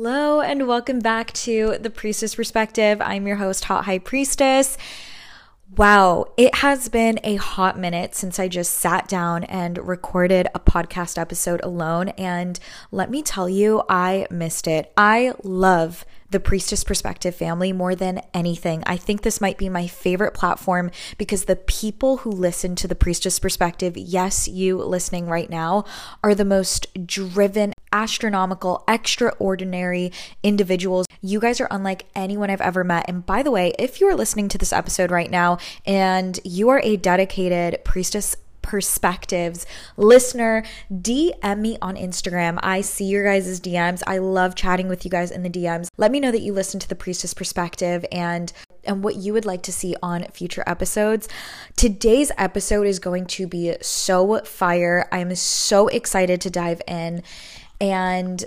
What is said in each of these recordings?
Hello, and welcome back to the Priestess Perspective. I'm your host, Hot High Priestess. Wow, it has been a hot minute since I just sat down and recorded a podcast episode alone. And let me tell you, I missed it. I love the Priestess Perspective family more than anything. I think this might be my favorite platform because the people who listen to the Priestess Perspective, yes, you listening right now, are the most driven, astronomical, extraordinary individuals. You guys are unlike anyone I've ever met. And by the way, if you are listening to this episode right now and you are a dedicated Priestess perspectives. Listener, DM me on Instagram. I see your guys' DMs. I love chatting with you guys in the DMs. Let me know that you listen to the Priestess Perspective and and what you would like to see on future episodes. Today's episode is going to be so fire. I'm so excited to dive in and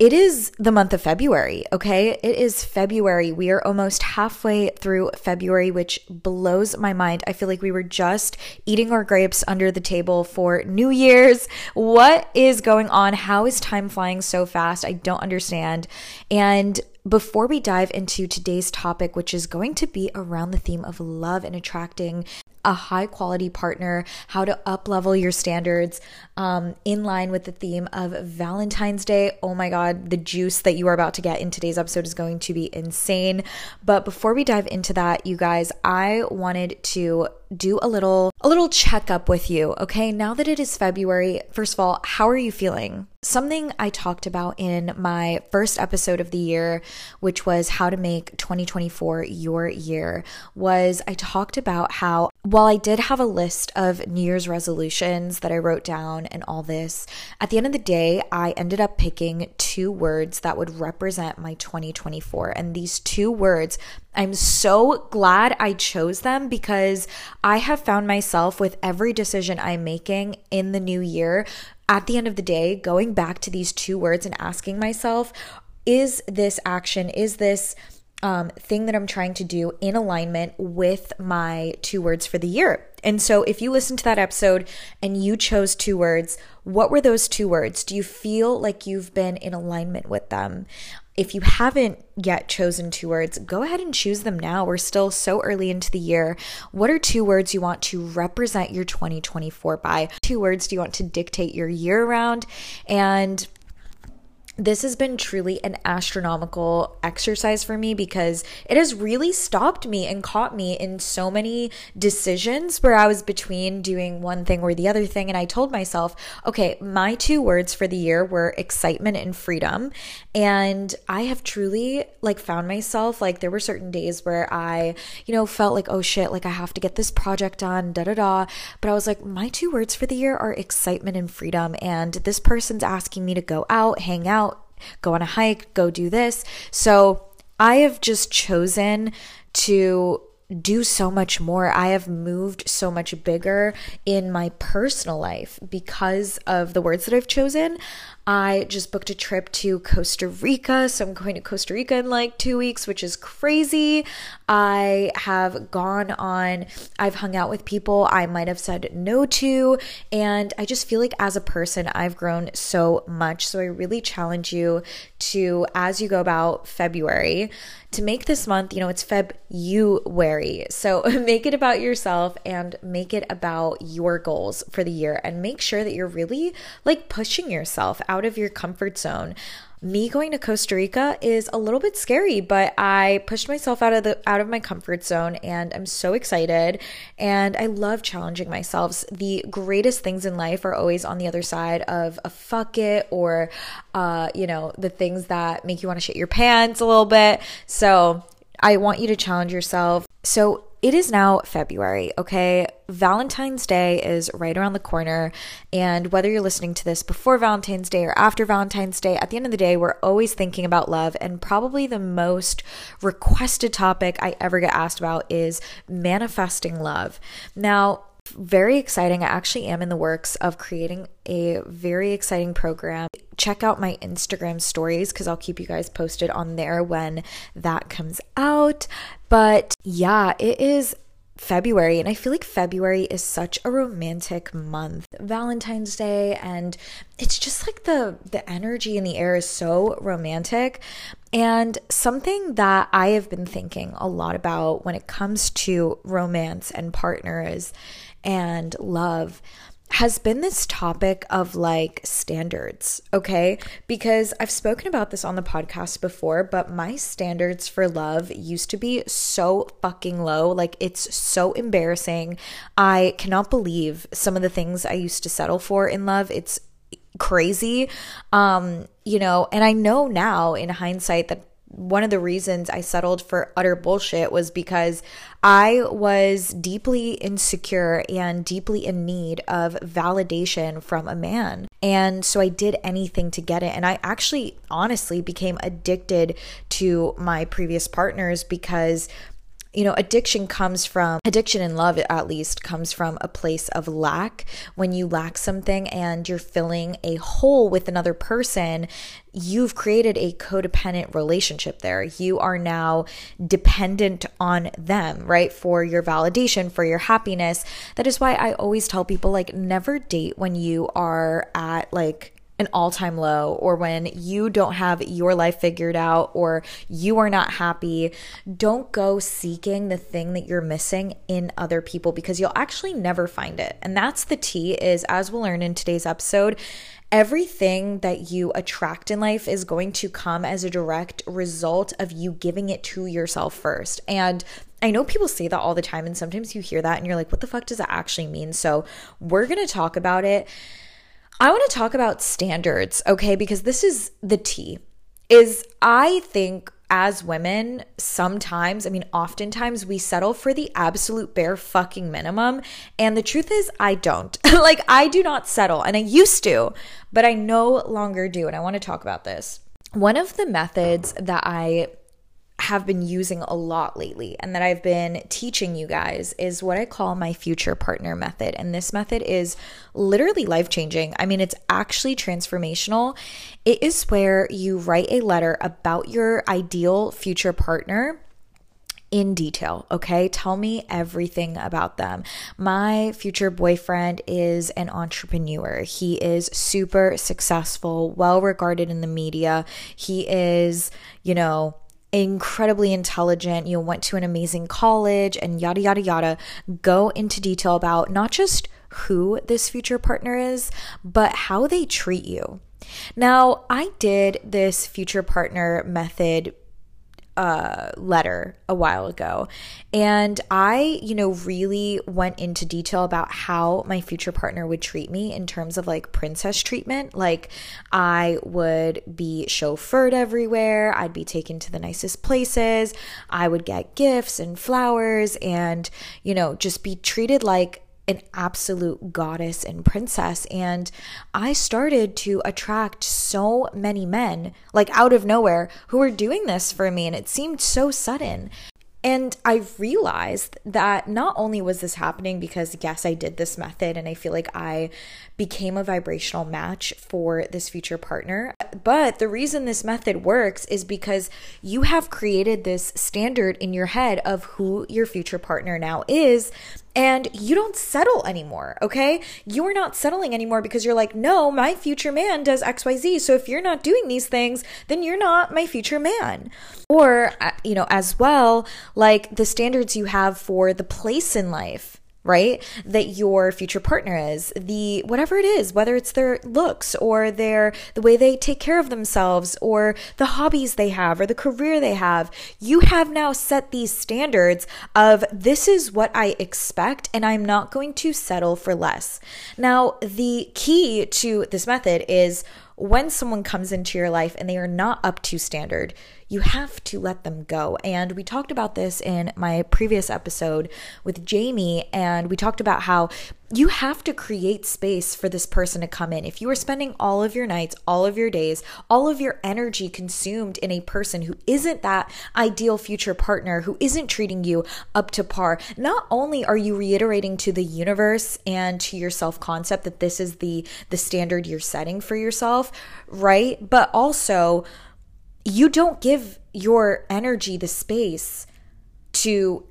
it is the month of February, okay? It is February. We are almost halfway through February, which blows my mind. I feel like we were just eating our grapes under the table for New Year's. What is going on? How is time flying so fast? I don't understand. And before we dive into today's topic, which is going to be around the theme of love and attracting a high quality partner, how to up level your standards um, in line with the theme of Valentine's Day. Oh my God, the juice that you are about to get in today's episode is going to be insane. But before we dive into that, you guys, I wanted to do a little a little checkup with you, okay? Now that it is February, first of all, how are you feeling? Something I talked about in my first episode of the year, which was how to make 2024 your year, was I talked about how while I did have a list of New Year's resolutions that I wrote down and all this, at the end of the day, I ended up picking two words that would represent my 2024. And these two words I'm so glad I chose them because I have found myself with every decision I'm making in the new year, at the end of the day, going back to these two words and asking myself, is this action, is this um, thing that I'm trying to do in alignment with my two words for the year? And so, if you listen to that episode and you chose two words, what were those two words? Do you feel like you've been in alignment with them? If you haven't yet chosen two words, go ahead and choose them now. We're still so early into the year. What are two words you want to represent your 2024 by? Two words do you want to dictate your year around? And this has been truly an astronomical exercise for me because it has really stopped me and caught me in so many decisions where I was between doing one thing or the other thing. And I told myself, okay, my two words for the year were excitement and freedom. And I have truly like found myself like there were certain days where I, you know, felt like, oh shit, like I have to get this project done, da da da. But I was like, my two words for the year are excitement and freedom. And this person's asking me to go out, hang out go on a hike, go do this. So I have just chosen to do so much more. I have moved so much bigger in my personal life because of the words that I've chosen. I just booked a trip to Costa Rica. So I'm going to Costa Rica in like two weeks, which is crazy. I have gone on, I've hung out with people I might have said no to. And I just feel like as a person, I've grown so much. So I really challenge you to, as you go about February, to make this month, you know, it's Feb you. So make it about yourself and make it about your goals for the year and make sure that you're really like pushing yourself out of your comfort zone me going to Costa Rica is a little bit scary, but I pushed myself out of the out of my comfort zone and I'm so excited and I love challenging myself. The greatest things in life are always on the other side of a fuck it or uh, you know, the things that make you want to shit your pants a little bit. So, I want you to challenge yourself. So, it is now February, okay? Valentine's Day is right around the corner. And whether you're listening to this before Valentine's Day or after Valentine's Day, at the end of the day, we're always thinking about love. And probably the most requested topic I ever get asked about is manifesting love. Now, very exciting. I actually am in the works of creating a very exciting program. Check out my Instagram stories because I'll keep you guys posted on there when that comes out. But yeah, it is February, and I feel like February is such a romantic month. Valentine's Day, and it's just like the the energy in the air is so romantic. And something that I have been thinking a lot about when it comes to romance and partners and love has been this topic of like standards, okay? Because I've spoken about this on the podcast before, but my standards for love used to be so fucking low. Like, it's so embarrassing. I cannot believe some of the things I used to settle for in love. It's crazy. Um, you know, and I know now in hindsight that one of the reasons I settled for utter bullshit was because I was deeply insecure and deeply in need of validation from a man. And so I did anything to get it. And I actually honestly became addicted to my previous partners because you know, addiction comes from addiction and love, at least, comes from a place of lack. When you lack something and you're filling a hole with another person, you've created a codependent relationship there. You are now dependent on them, right? For your validation, for your happiness. That is why I always tell people, like, never date when you are at like, an all time low or when you don't have your life figured out or you are not happy, don't go seeking the thing that you're missing in other people because you'll actually never find it. And that's the tea is as we'll learn in today's episode, everything that you attract in life is going to come as a direct result of you giving it to yourself first. And I know people say that all the time, and sometimes you hear that and you're like, what the fuck does that actually mean? So, we're gonna talk about it I want to talk about standards, okay? Because this is the tea. Is I think as women, sometimes, I mean, oftentimes we settle for the absolute bare fucking minimum. And the truth is, I don't. like, I do not settle, and I used to, but I no longer do. And I want to talk about this. One of the methods that I have been using a lot lately and that I've been teaching you guys is what I call my future partner method. And this method is literally life changing. I mean, it's actually transformational. It is where you write a letter about your ideal future partner in detail, okay? Tell me everything about them. My future boyfriend is an entrepreneur. He is super successful, well regarded in the media. He is, you know, incredibly intelligent, you went to an amazing college and yada, yada, yada. Go into detail about not just who this future partner is, but how they treat you. Now, I did this future partner method uh, letter a while ago. And I, you know, really went into detail about how my future partner would treat me in terms of like princess treatment. Like, I would be chauffeured everywhere, I'd be taken to the nicest places, I would get gifts and flowers, and, you know, just be treated like an absolute goddess and princess. And I started to attract so many men, like out of nowhere, who were doing this for me. And it seemed so sudden. And I realized that not only was this happening because, yes, I did this method and I feel like I became a vibrational match for this future partner, but the reason this method works is because you have created this standard in your head of who your future partner now is and you don't settle anymore, okay? You are not settling anymore because you're like, no, my future man does XYZ. So if you're not doing these things, then you're not my future man. Or, uh, you know, as well, like the standards you have for the place in life right? That your future partner is, the whatever it is, whether it's their looks or their the way they take care of themselves or the hobbies they have or the career they have. You have now set these standards of this is what I expect and I'm not going to settle for less. Now, the key to this method is when someone comes into your life and they are not up to standard, you have to let them go. And we talked about this in my previous episode with Jamie, and we talked about how you have to create space for this person to come in. If you are spending all of your nights, all of your days, all of your energy consumed in a person who isn't that ideal future partner, who isn't treating you up to par, not only are you reiterating to the universe and to your self concept that this is the the standard you're setting for yourself, right? But also you don't give your energy the space to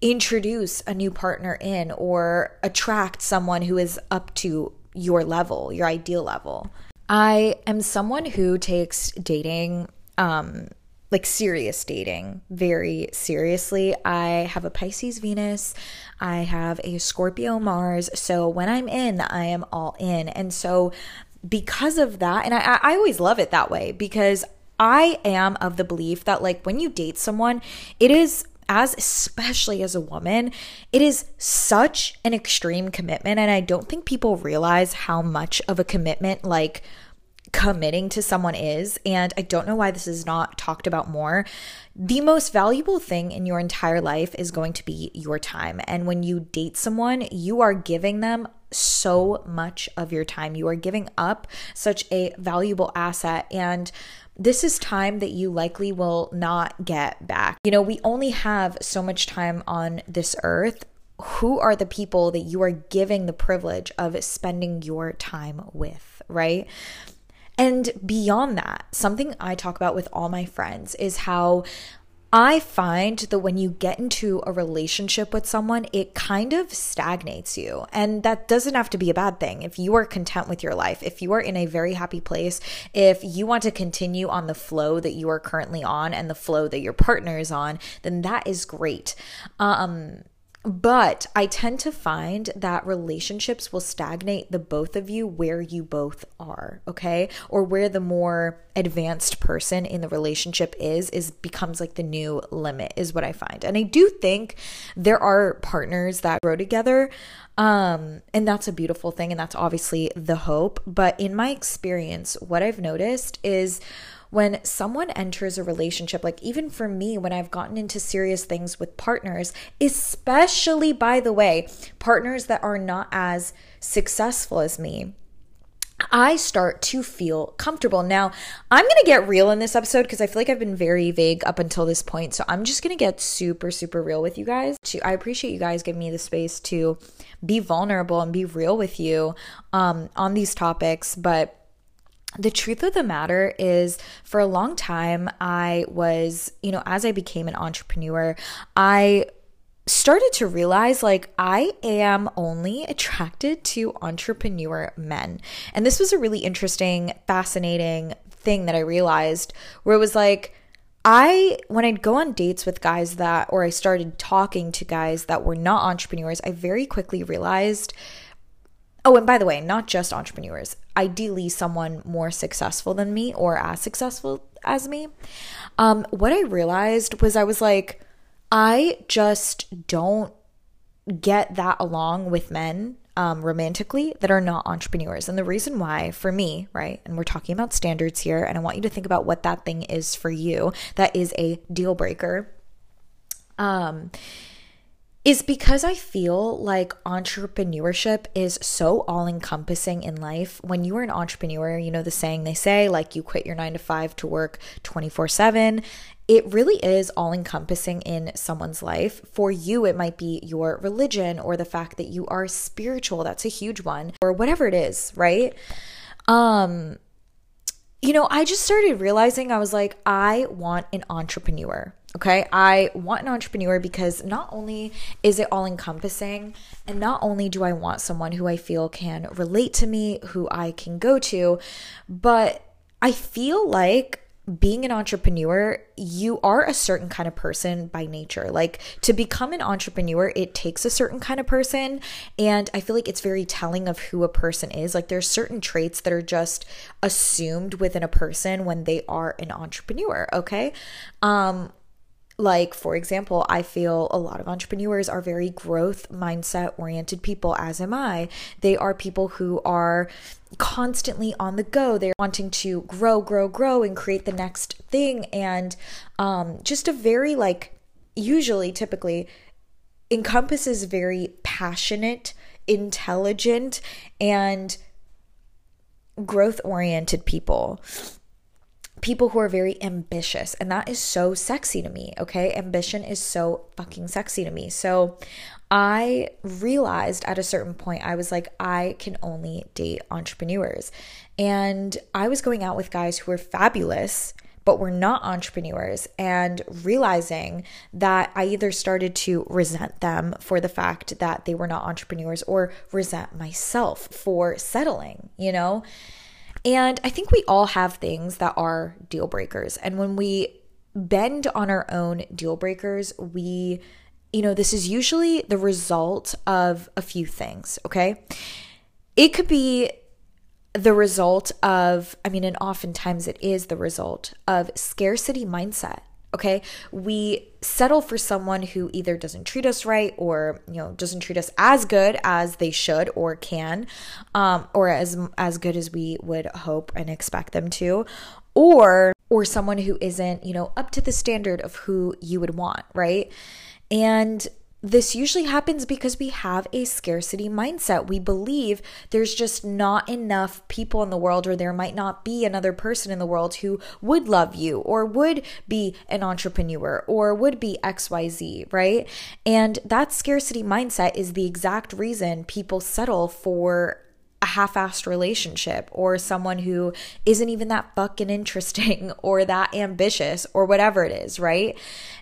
introduce a new partner in or attract someone who is up to your level, your ideal level. I am someone who takes dating um like serious dating very seriously. I have a Pisces Venus, I have a Scorpio Mars. So when I'm in, I am all in. And so because of that, and I, I always love it that way because I am of the belief that, like, when you date someone, it is as especially as a woman, it is such an extreme commitment. And I don't think people realize how much of a commitment, like, committing to someone is. And I don't know why this is not talked about more. The most valuable thing in your entire life is going to be your time. And when you date someone, you are giving them so much of your time. You are giving up such a valuable asset. And this is time that you likely will not get back. You know, we only have so much time on this earth. Who are the people that you are giving the privilege of spending your time with, right? And beyond that, something I talk about with all my friends is how I find that when you get into a relationship with someone, it kind of stagnates you. And that doesn't have to be a bad thing. If you are content with your life, if you are in a very happy place, if you want to continue on the flow that you are currently on and the flow that your partner is on, then that is great. Um, but I tend to find that relationships will stagnate the both of you where you both are, okay? Or where the more advanced person in the relationship is is becomes like the new limit is what I find. And I do think there are partners that grow together um and that's a beautiful thing and that's obviously the hope, but in my experience what I've noticed is when someone enters a relationship, like even for me, when I've gotten into serious things with partners, especially by the way, partners that are not as successful as me. I start to feel comfortable. Now, I'm going to get real in this episode because I feel like I've been very vague up until this point. So I'm just going to get super, super real with you guys. I appreciate you guys giving me the space to be vulnerable and be real with you um, on these topics. But the truth of the matter is for a long time i was you know as i became an entrepreneur i started to realize like I am only attracted to entrepreneur men. And this was a really interesting, fascinating thing that I realized where it was like, I, when I'd go on dates with guys that, or I started talking to guys that were not entrepreneurs, I very quickly realized Oh, and by the way, not just entrepreneurs, ideally someone more successful than me or as successful as me. Um, what I realized was I was like, I just don't get that along with men um, romantically that are not entrepreneurs. And the reason why, for me, right, and we're talking about standards here, and I want you to think about what that thing is for you that is a deal breaker. Um, is because I feel like entrepreneurship is so all encompassing in life. When you are an entrepreneur, you know the saying they say, like you quit your nine to five to work 24 7. It really is all encompassing in someone's life. For you, it might be your religion or the fact that you are spiritual. That's a huge one, or whatever it is, right? Um, you know, I just started realizing I was like, I want an entrepreneur. Okay. I want an entrepreneur because not only is it all encompassing, and not only do I want someone who I feel can relate to me, who I can go to, but I feel like being an entrepreneur, you are a certain kind of person by nature. Like to become an entrepreneur, it takes a certain kind of person. And I feel like it's very telling of who a person is. Like there's certain traits that are just assumed within a person when they are an entrepreneur. Okay. Um, like, for example, I feel a lot of entrepreneurs are very growth mindset oriented people, as am I. They are people who are constantly on the go. They're wanting to grow, grow, grow, and create the next thing. And um, just a very, like, usually, typically, encompasses very passionate, intelligent, and growth oriented people people who are very ambitious and that is so sexy to me okay? Ambition is so fucking sexy to me. So i realized at a certain point i was like i can only date entrepreneurs. And i was going out with guys who were fabulous but were not entrepreneurs and realizing that I either started to resent them for the fact that they were not entrepreneurs or resent myself for settling, you know? And I think we all have things that are deal breakers. And when we bend on our own deal breakers, we, you know, this is usually the result of a few things, okay? It could be the result of, I mean, and oftentimes it is the result of scarcity mindset. Okay. We settle for someone who either doesn't treat us right or, you know, doesn't treat us as good as they should or can, um, or as, as good as we would hope and expect them to, or, or someone who isn't, you know, up to the standard of who you would want. Right. And this usually happens because we have a scarcity mindset. We believe there's just not enough people in the world, or there might not be another person in the world who would love you, or would be an entrepreneur, or would be XYZ, right? And that scarcity mindset is the exact reason people settle for a half-assed relationship or someone who isn't even that fucking interesting or that ambitious or whatever it is, right?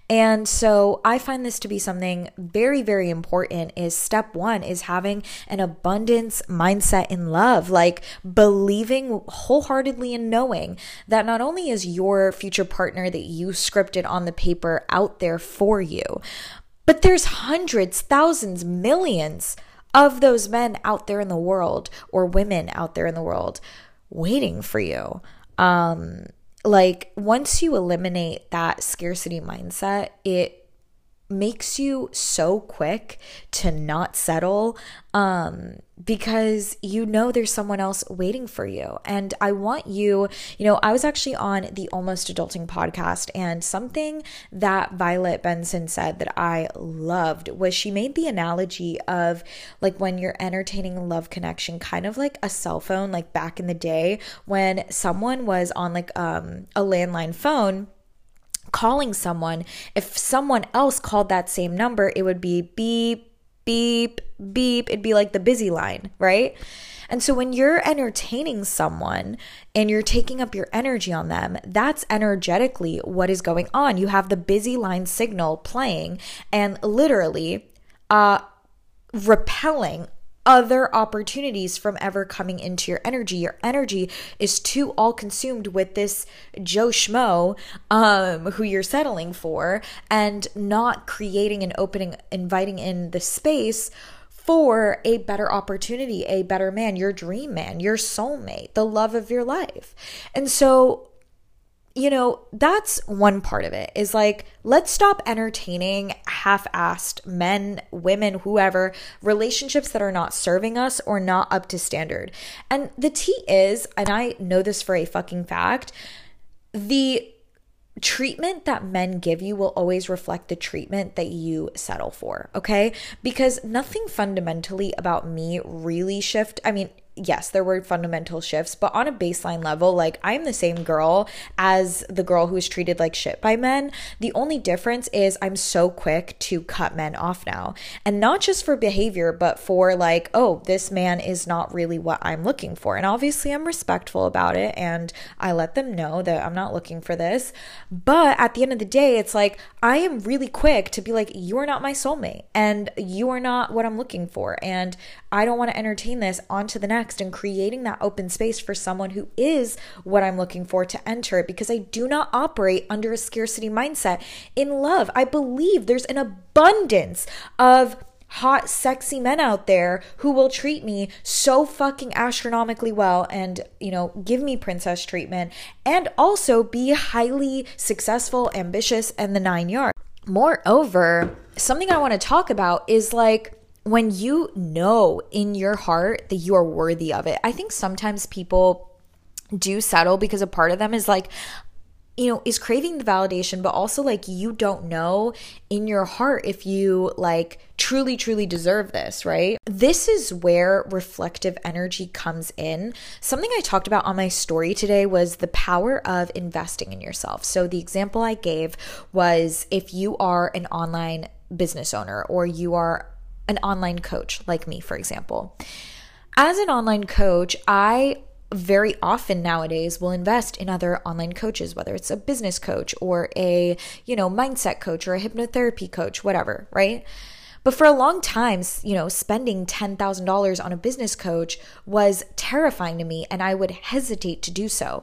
And so I find this to be something very very important is step 1 is having an abundance mindset in love, like believing wholeheartedly and knowing that not only is your future partner that you scripted on the paper out there for you, but there's hundreds, thousands, millions of those men out there in the world or women out there in the world waiting for you. Um, like once you eliminate that scarcity mindset, it makes you so quick to not settle um because you know there's someone else waiting for you. And i want you you know i was actually on the almost adulting podcast and something that violet benson said that i loved was she made the analogy of like when you're entertaining a love connection kind of like a cell phone like back in the day when someone was on like um a landline phone calling someone, if someone else called that same number, it would be beep, beep, beep. It'd be like the busy line, right? And so when you're entertaining someone and you're taking up your energy on them, that's energetically what is going on. You have the busy line signal playing and literally uh repelling other opportunities from ever coming into your energy. Your energy is too all consumed with this Joe Schmo um, who you're settling for and not creating and opening, inviting in the space for a better opportunity, a better man, your dream man, your soulmate, the love of your life. And so you know, that's one part of it is like, let's stop entertaining half assed men, women, whoever, relationships that are not serving us or not up to standard. And the tea is, and I know this for a fucking fact, the treatment that men give you will always reflect the treatment that you settle for, okay? Because nothing fundamentally about me really shift. I mean, yes, there were fundamental shifts, but on a baseline level, like I'm the same girl as the girl who was treated like shit by men. The only difference is I'm so quick to cut men off now. And not just for behavior, but for like, oh, this man is not really what I'm looking for. And obviously, I'm respectful about it and I let them know that I'm not looking for this. But at the end of the day, it's like I am really quick to be like, you are not my soulmate and you are not what I'm looking for. And I don't want to entertain this on to the next and creating that open space for someone who is what I'm looking for to enter it because I do not operate under a scarcity mindset. In love, I believe there's an abundance of hot, sexy men out there who will treat me so fucking astronomically well and, you know, give me princess treatment and also be highly successful, ambitious, and the nine yards. Moreover, something I want to talk about is like, when you know in your heart that you are worthy of it, I think sometimes people do settle because a part of them is like, you know, is craving the validation, but also like you don't know in your heart if you like truly, truly deserve this, right? This is where reflective energy comes in. Something I talked about on my story today was the power of investing in yourself. So, the example I gave was if you are an online business owner or you are an online coach like me, for example. As an online coach, I very often nowadays will invest in other online coaches whether it's a business coach or a you know mindset coach or a hypnotherapy coach whatever right but for a long time, you know, spending $10,000 on a business coach was terrifying to me, and I would hesitate to do so.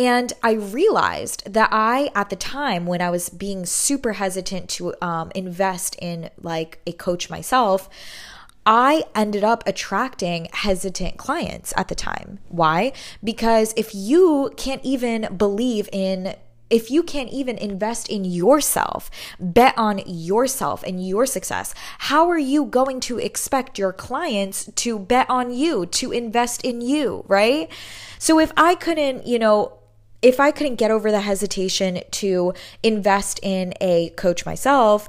And I realized that I, at the time when I was being super hesitant to um, invest in like a coach myself, I ended up attracting hesitant clients at the time. Why? Because if you can't even believe in if you can't even invest in yourself, bet on yourself and your success, how are you going to expect your clients to bet on you, to invest in you, right? So if I couldn't, you know, if I couldn't get over the hesitation to invest in a coach myself,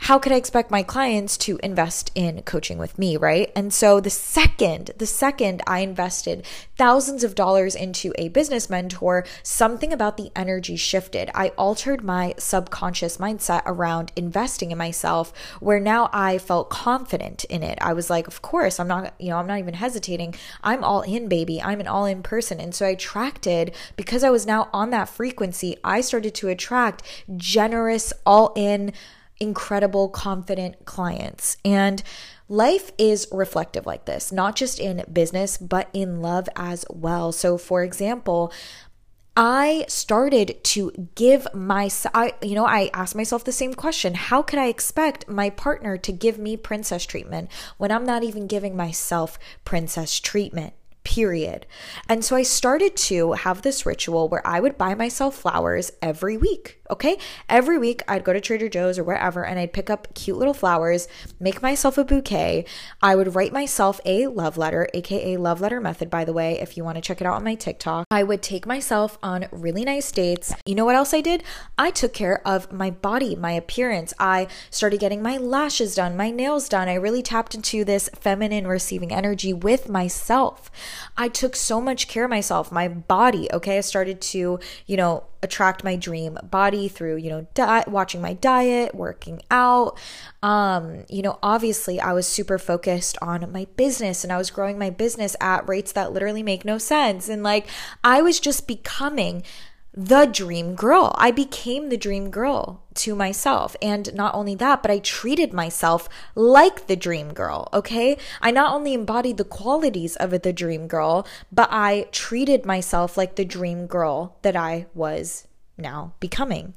how could I expect my clients to invest in coaching with me, right? And so the second, the second I invested thousands of dollars into a business mentor, something about the energy shifted. I altered my subconscious mindset around investing in myself where now I felt confident in it. I was like, of course, I'm not, you know, I'm not even hesitating. I'm all in, baby. I'm an all in person. And so I attracted because I was now on that frequency, I started to attract generous, all in incredible, confident clients. And life is reflective like this, not just in business, but in love as well. So, for example, I started to give myself, I, you know, I asked myself the same question How could I expect my partner to give me princess treatment when I'm not even giving myself princess treatment? Period. And so I started to have this ritual where I would buy myself flowers every week. Okay. Every week I'd go to Trader Joe's or wherever and I'd pick up cute little flowers, make myself a bouquet. I would write myself a love letter, aka love letter method, by the way, if you want to check it out on my TikTok. I would take myself on really nice dates. You know what else I did? I took care of my body, my appearance. I started getting my lashes done, my nails done. I really tapped into this feminine receiving energy with myself. I took so much care of myself, my body. Okay. I started to, you know, attract my dream body through you know di- watching my diet working out um you know obviously i was super focused on my business and i was growing my business at rates that literally make no sense and like i was just becoming the dream girl. I became the dream girl to myself. And not only that, but I treated myself like the dream girl. Okay. I not only embodied the qualities of the dream girl, but I treated myself like the dream girl that I was now becoming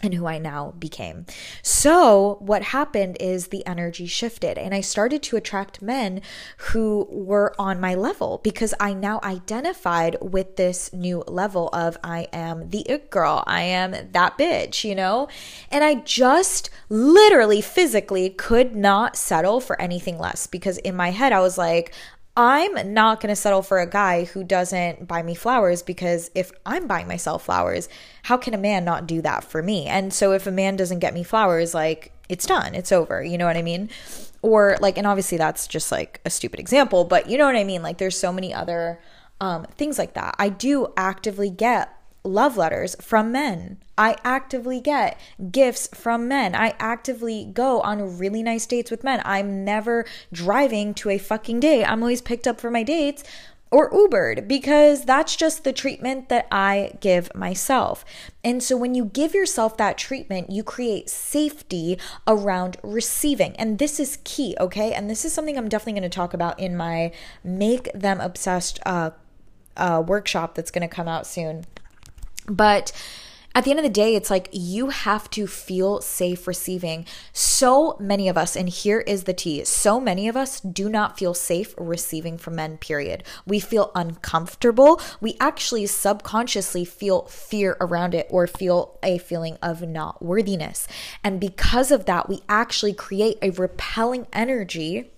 and who I now became. So, what happened is the energy shifted, and I started to attract men who were on my level because I now identified with this new level of I am the it girl, I am that bitch, you know? And I just literally physically could not settle for anything less because in my head, I was like, I'm not going to settle for a guy who doesn't buy me flowers because if I'm buying myself flowers, how can a man not do that for me? And so if a man doesn't get me flowers, like it's done, it's over. You know what I mean? Or like, and obviously that's just like a stupid example, but you know what I mean? Like there's so many other um, things like that. I do actively get love letters from men. I actively get gifts from men. I actively go on really nice dates with men. I'm never driving to a fucking date. I'm always picked up for my dates or Ubered because that's just the treatment that I give myself. And so when you give yourself that treatment, you create safety around receiving. And this is key, okay? And this is something I'm definitely going to talk about in my Make Them Obsessed uh, uh, workshop that's going to come out soon. But at the end of the day, it's like you have to feel safe receiving. So many of us, and here is the tea so many of us do not feel safe receiving from men, period. We feel uncomfortable. We actually subconsciously feel fear around it or feel a feeling of not worthiness. And because of that, we actually create a repelling energy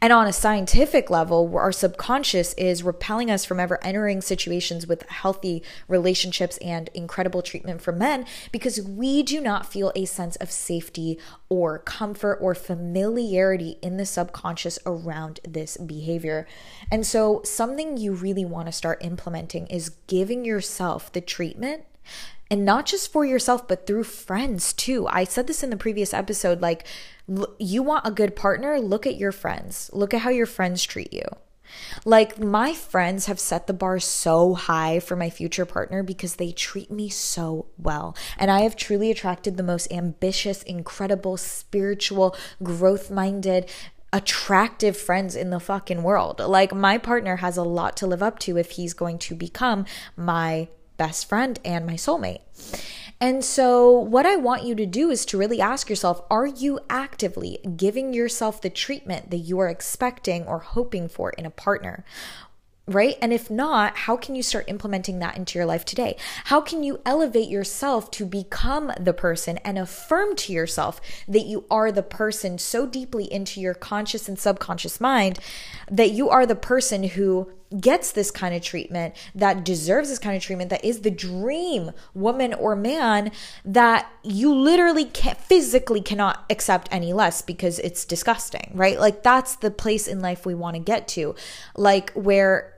and on a scientific level, our subconscious is repelling us from ever entering situations with healthy relationships and incredible treatment for men because we do not feel a sense of safety or comfort or familiarity in the subconscious around this behavior. And so, something you really want to start implementing is giving yourself the treatment and not just for yourself, but through friends too. I said this in the previous episode like, you want a good partner, look at your friends. Look at how your friends treat you. Like, my friends have set the bar so high for my future partner because they treat me so well. And I have truly attracted the most ambitious, incredible, spiritual, growth minded, attractive friends in the fucking world. Like, my partner has a lot to live up to if he's going to become my best friend and my soulmate. And so, what I want you to do is to really ask yourself are you actively giving yourself the treatment that you are expecting or hoping for in a partner? right? And if not, how can you start implementing that into your life today? How can you elevate yourself to become the person and affirm to yourself that you are the person so deeply into your conscious and subconscious mind that you are the person who gets this kind of treatment, that deserves this kind of treatment, that is the dream woman or man that you literally can't physically cannot accept any less because it's disgusting, right? Like that's the place in life we want to get to, like where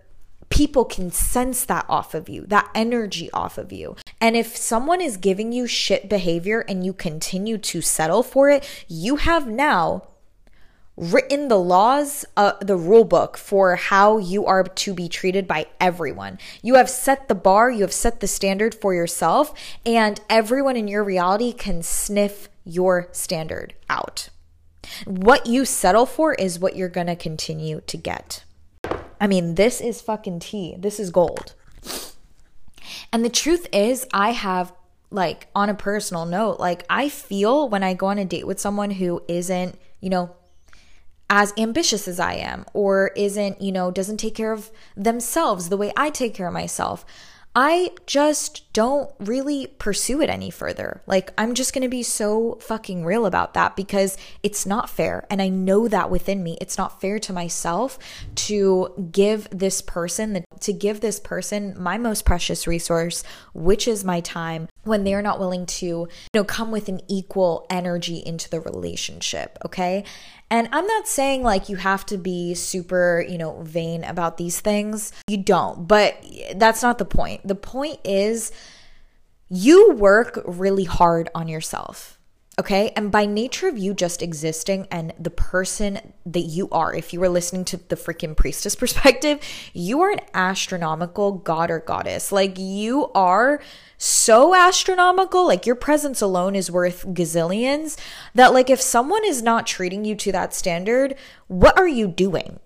people can sense that off of you, that energy off of you. And if someone is giving you shit behavior and you continue to settle for it, you have now written the laws, uh, the rule book for how you are to be treated by everyone. You have set the bar, you have set the standard for yourself, and everyone in your reality can sniff your standard out. What you settle for is what you're going to continue to get. I mean, this is fucking tea. This is gold. And the truth is, I have, like, on a personal note, like, I feel when I go on a date with someone who isn't, you know, as ambitious as I am or isn't, you know, doesn't take care of themselves the way I take care of myself. I just don't really pursue it any further. Like, I'm just gonna be so fucking real about that because it's not fair. And I know that within me. It's not fair to myself to give this person, to give this person my most precious resource, which is my time, when they're not willing to, you know, come with an equal energy into the relationship. Okay. And I'm not saying like you have to be super, you know, vain about these things. You don't, but that's not the point. The point is you work really hard on yourself. Okay. And by nature of you just existing and the person that you are, if you were listening to the freaking priestess perspective, you are an astronomical god or goddess. Like you are so astronomical, like your presence alone is worth gazillions, that like if someone is not treating you to that standard, what are you doing?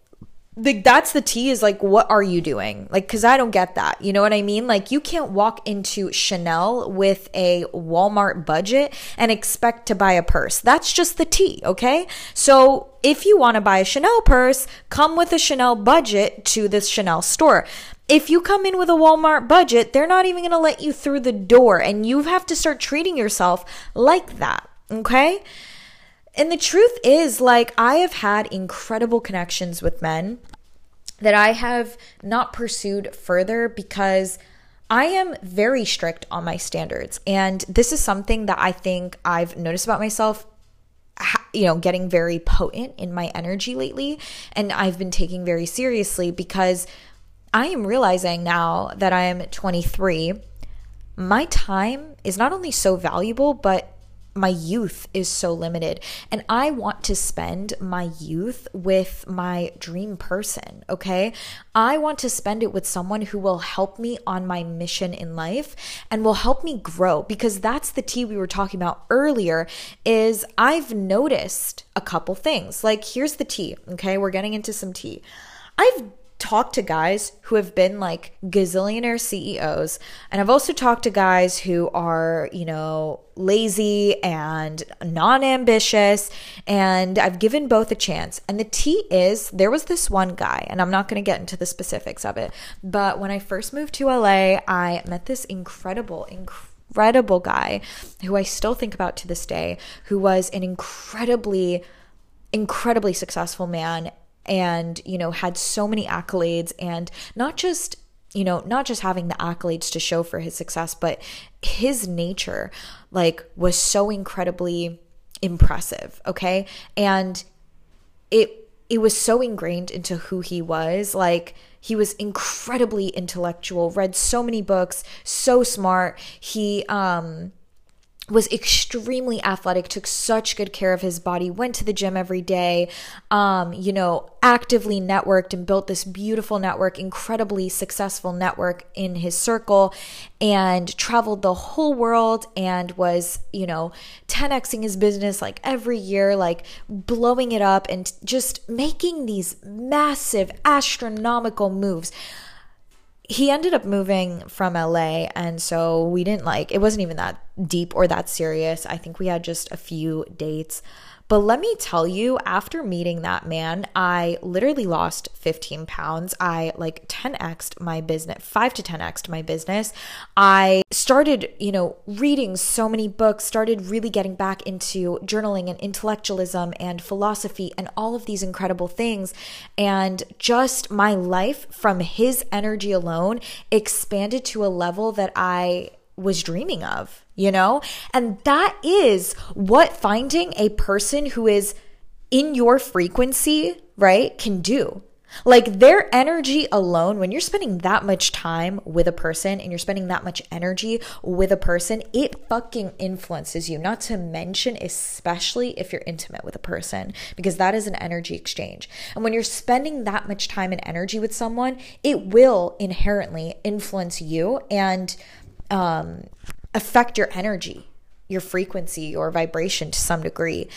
Like that's the tea is like what are you doing? Like cuz I don't get that. You know what I mean? Like you can't walk into Chanel with a Walmart budget and expect to buy a purse. That's just the tea, okay? So if you want to buy a Chanel purse, come with a Chanel budget to this Chanel store. If you come in with a Walmart budget, they're not even going to let you through the door and you have to start treating yourself like that, okay? And the truth is, like, I have had incredible connections with men that I have not pursued further because I am very strict on my standards. And this is something that I think I've noticed about myself you know, getting very potent in my energy lately. And I've been taking very seriously because I am realizing now that I am 23, my time is not only so valuable, but my youth is so limited. And I want to spend my youth with my dream person, okay? I want to spend it with someone who will help me on my mission in life and will help me grow because that's the tea we were talking about earlier is I've noticed a couple things. Like here's the tea, okay? We're getting into some tea. I've talked to guys who have been like gazillionaire CEOs, and I've also talked to guys who are, you know, lazy and non ambitious, and I've given both a chance. And the tea is there was this one guy, and I'm not going to get into the specifics of it, but when I first moved to LA, I met this incredible, incredible guy who I still think about to this day, who was an incredibly incredibly successful man and you know had so many accolades and not just you know not just having the accolades to show for his success but his nature like was so incredibly impressive okay? And it it was so ingrained into who he was. Like he was incredibly intellectual read so many books so smart. He um was extremely athletic, took such good care of his body, went to the gym every day, um, you know, actively networked and built this beautiful network, incredibly successful network in his circle, and traveled the whole world and was, you know, 10xing his business like every year, like blowing it up and just making these massive, astronomical moves he ended up moving from LA and so we didn't like it wasn't even that deep or that serious. I think we had just a few dates. But let me tell you, after meeting that man, I literally lost 15 pounds. I like 10xed my business, 5 to 10xed my business. I started, you know, reading so many books, started really getting back into journaling and intellectualism and philosophy and all of these incredible things. And just my life from his energy alone expanded to a level that I was dreaming of you know? And that is what finding a person who is in your frequency, right, can do. Like their energy alone, when you're spending that much time with a person and you're spending that much energy with a person, it fucking influences you. Not to mention, especially if you're intimate with a person, because that is an energy exchange. And when you're spending that much time and energy with someone, it will inherently influence you and um, affect your energy, your frequency, your vibration to some degree.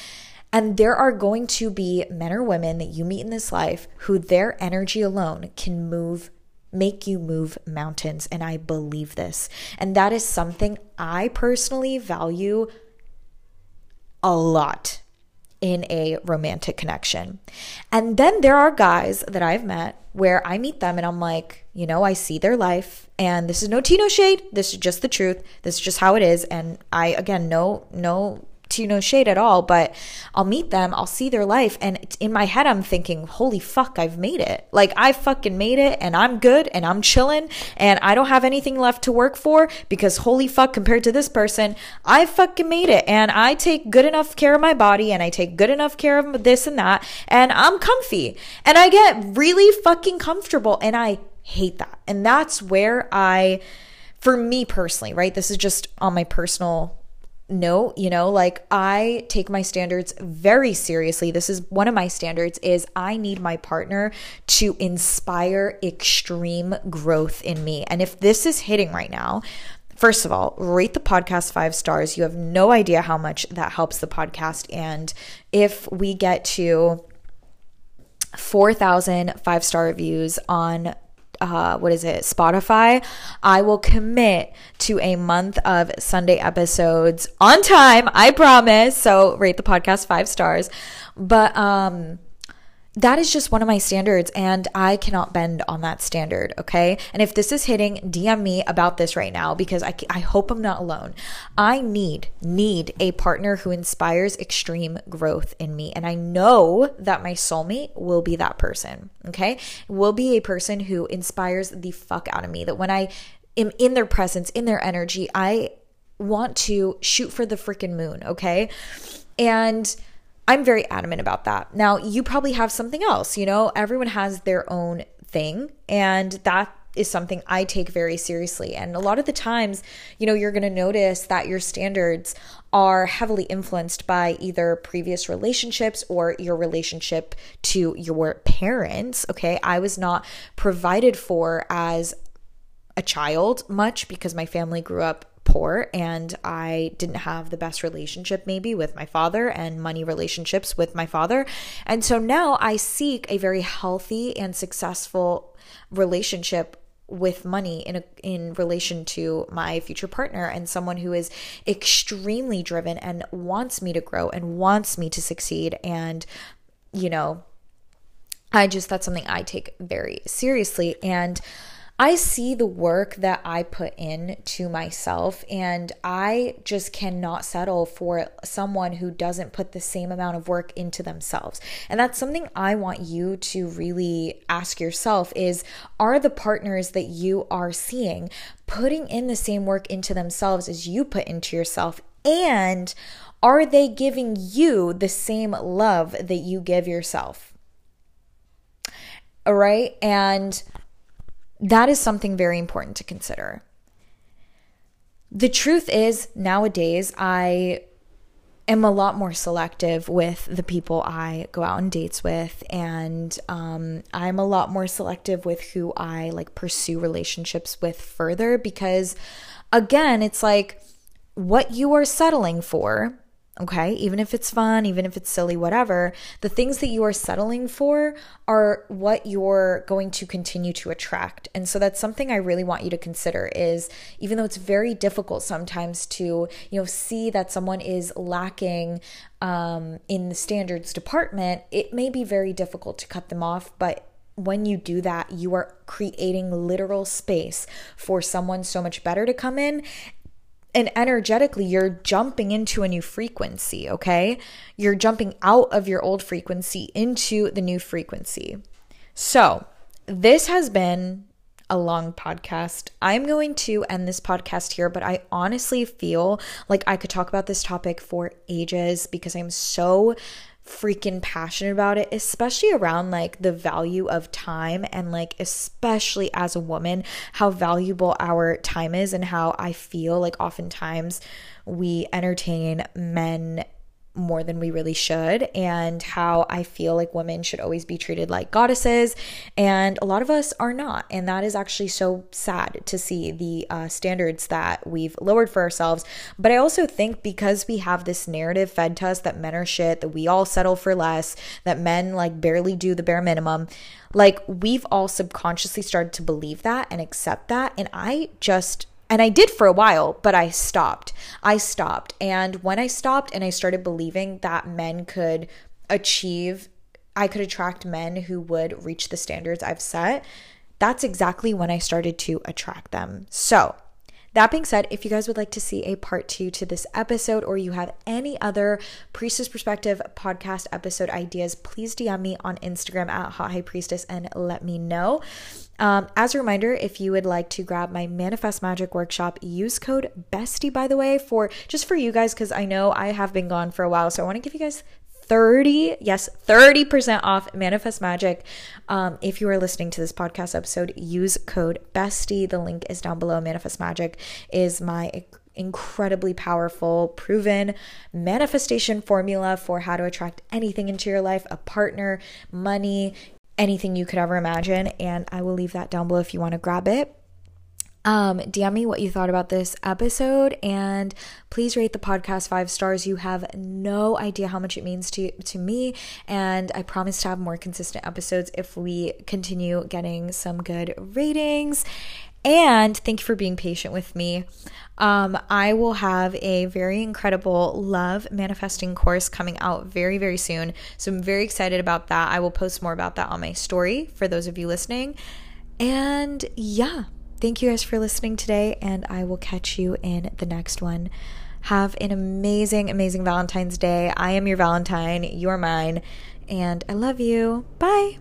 And there are going to be men or women that you meet in this life who their energy alone can move, make you move mountains. And I believe this. And that is something I personally value a lot in a romantic connection. And then there are guys that I've met where I meet them and I'm like, you know, I see their life and this is no tea no shade. This is just the truth. This is just how it is. And I, again, no, no tea no shade at all, but I'll meet them, I'll see their life, and in my head, I'm thinking, holy fuck, I've made it. Like, I fucking made it, and I'm good, and I'm chilling, and I don't have anything left to work for because holy fuck, compared to this person, I fucking made it, and I take good enough care of my body, and I take good enough care of this and that, and I'm comfy, and I get really fucking comfortable, and I hate that. And that's where I, for me personally, right? This is just on my personal note, you know, like I take my standards very seriously. This is one of my standards is I need my partner to inspire extreme growth in me. And if this is hitting right now, First of all, rate the podcast five stars. You have no idea how much that helps the podcast. And if we get to 4,000 five star reviews on uh, what is it, Spotify, I will commit to a month of Sunday episodes on time. I promise. So rate the podcast five stars. But um, that is just one of my standards and I cannot bend on that standard, okay? And if this is hitting, DM me about this right now because I, I hope I'm not alone. I need, need a partner who inspires extreme growth in me. And I know that my soulmate will be that person, okay? Will be a person who inspires the fuck out of me. That when I am in their presence, in their energy, I want to shoot for the freaking moon, okay? And I'm very adamant about that. Now, you probably have something else, you know, everyone has their own thing, and that is something I take very seriously. And a lot of the times, you know, you're going to notice that your standards are heavily influenced by either previous relationships or your relationship to your parents. Okay. I was not provided for as a child much because my family grew up poor and I didn't have the best relationship maybe with my father and money relationships with my father. And so now I seek a very healthy and successful relationship with money in a, in relation to my future partner and someone who is extremely driven and wants me to grow and wants me to succeed and you know I just that's something I take very seriously and I see the work that I put in to myself, and I just cannot settle for someone who doesn't put the same amount of work into themselves. And that's something I want you to really ask yourself is are the partners that you are seeing putting in the same work into themselves as you put into yourself? And are they giving you the same love that you give yourself? All right. And that is something very important to consider. the truth is, nowadays, I am a lot more selective with the people I go out on dates with, and um, I'm a lot more selective with who I like pursue relationships with further because, again, it's like what you are settling for okay? Even if it's fun, even if it's silly, whatever, the things that you are settling for are what you're going to continue to attract. And so that's something I really want you to consider is even though it's very difficult sometimes to, you know, see that someone is lacking um, in the standards department, it may be very difficult to cut them off, but when you do that, you are creating literal space for someone so much better to come in and energetically you're jumping into a new frequency, okay? You're jumping out of your old frequency into the new frequency. So, this has been a long podcast. I'm going to end this podcast here, but I honestly feel like I could talk about this topic for ages because I'm so freaking passionate about it, especially around like the value of time and like especially as a woman, how valuable our time is and how I feel like oftentimes we entertain men more than we really should, and how I feel like women should always be treated like goddesses. And a lot of us are not. And that is actually so sad to see the uh, standards that we've lowered for ourselves. But I also think because we have this narrative fed to us that men are shit, that we all settle for less, that men like barely do the bare minimum, like we've all subconsciously started to believe that and accept that. And I just and I did for a while, but I stopped. I stopped. And when I stopped and I started believing that men could achieve, I could attract men who would reach the standards I've set, that's exactly when I started to attract them. So, that being said, if you guys would like to see a part two to this episode or you have any other Priestess Perspective podcast episode ideas, please DM me on Instagram at Hot High Priestess and let me know. Um, as a reminder, if you would like to grab my Manifest Magic workshop, use code BESTIE, by the way, for just for you guys, because I know I have been gone for a while. So I want to give you guys 30 yes 30% off manifest magic um, if you are listening to this podcast episode use code bestie the link is down below manifest magic is my incredibly powerful proven manifestation formula for how to attract anything into your life a partner money anything you could ever imagine. And I will leave that down below if you want to grab it. Um, DM me what you thought about this episode and please rate the podcast five stars. You have no idea how much it means to to me, and I promise to have more consistent episodes if we continue getting some good ratings. And thank you for being patient with me. Um, I will have a very incredible love manifesting course coming out very, very soon. So I'm very excited about that. I will post more about that on my story for those of you listening. And yeah, thank you guys for listening today, and I will catch you in the next one. Have an amazing, amazing Valentine's Day. I am your Valentine. You are mine. And I love you. Bye.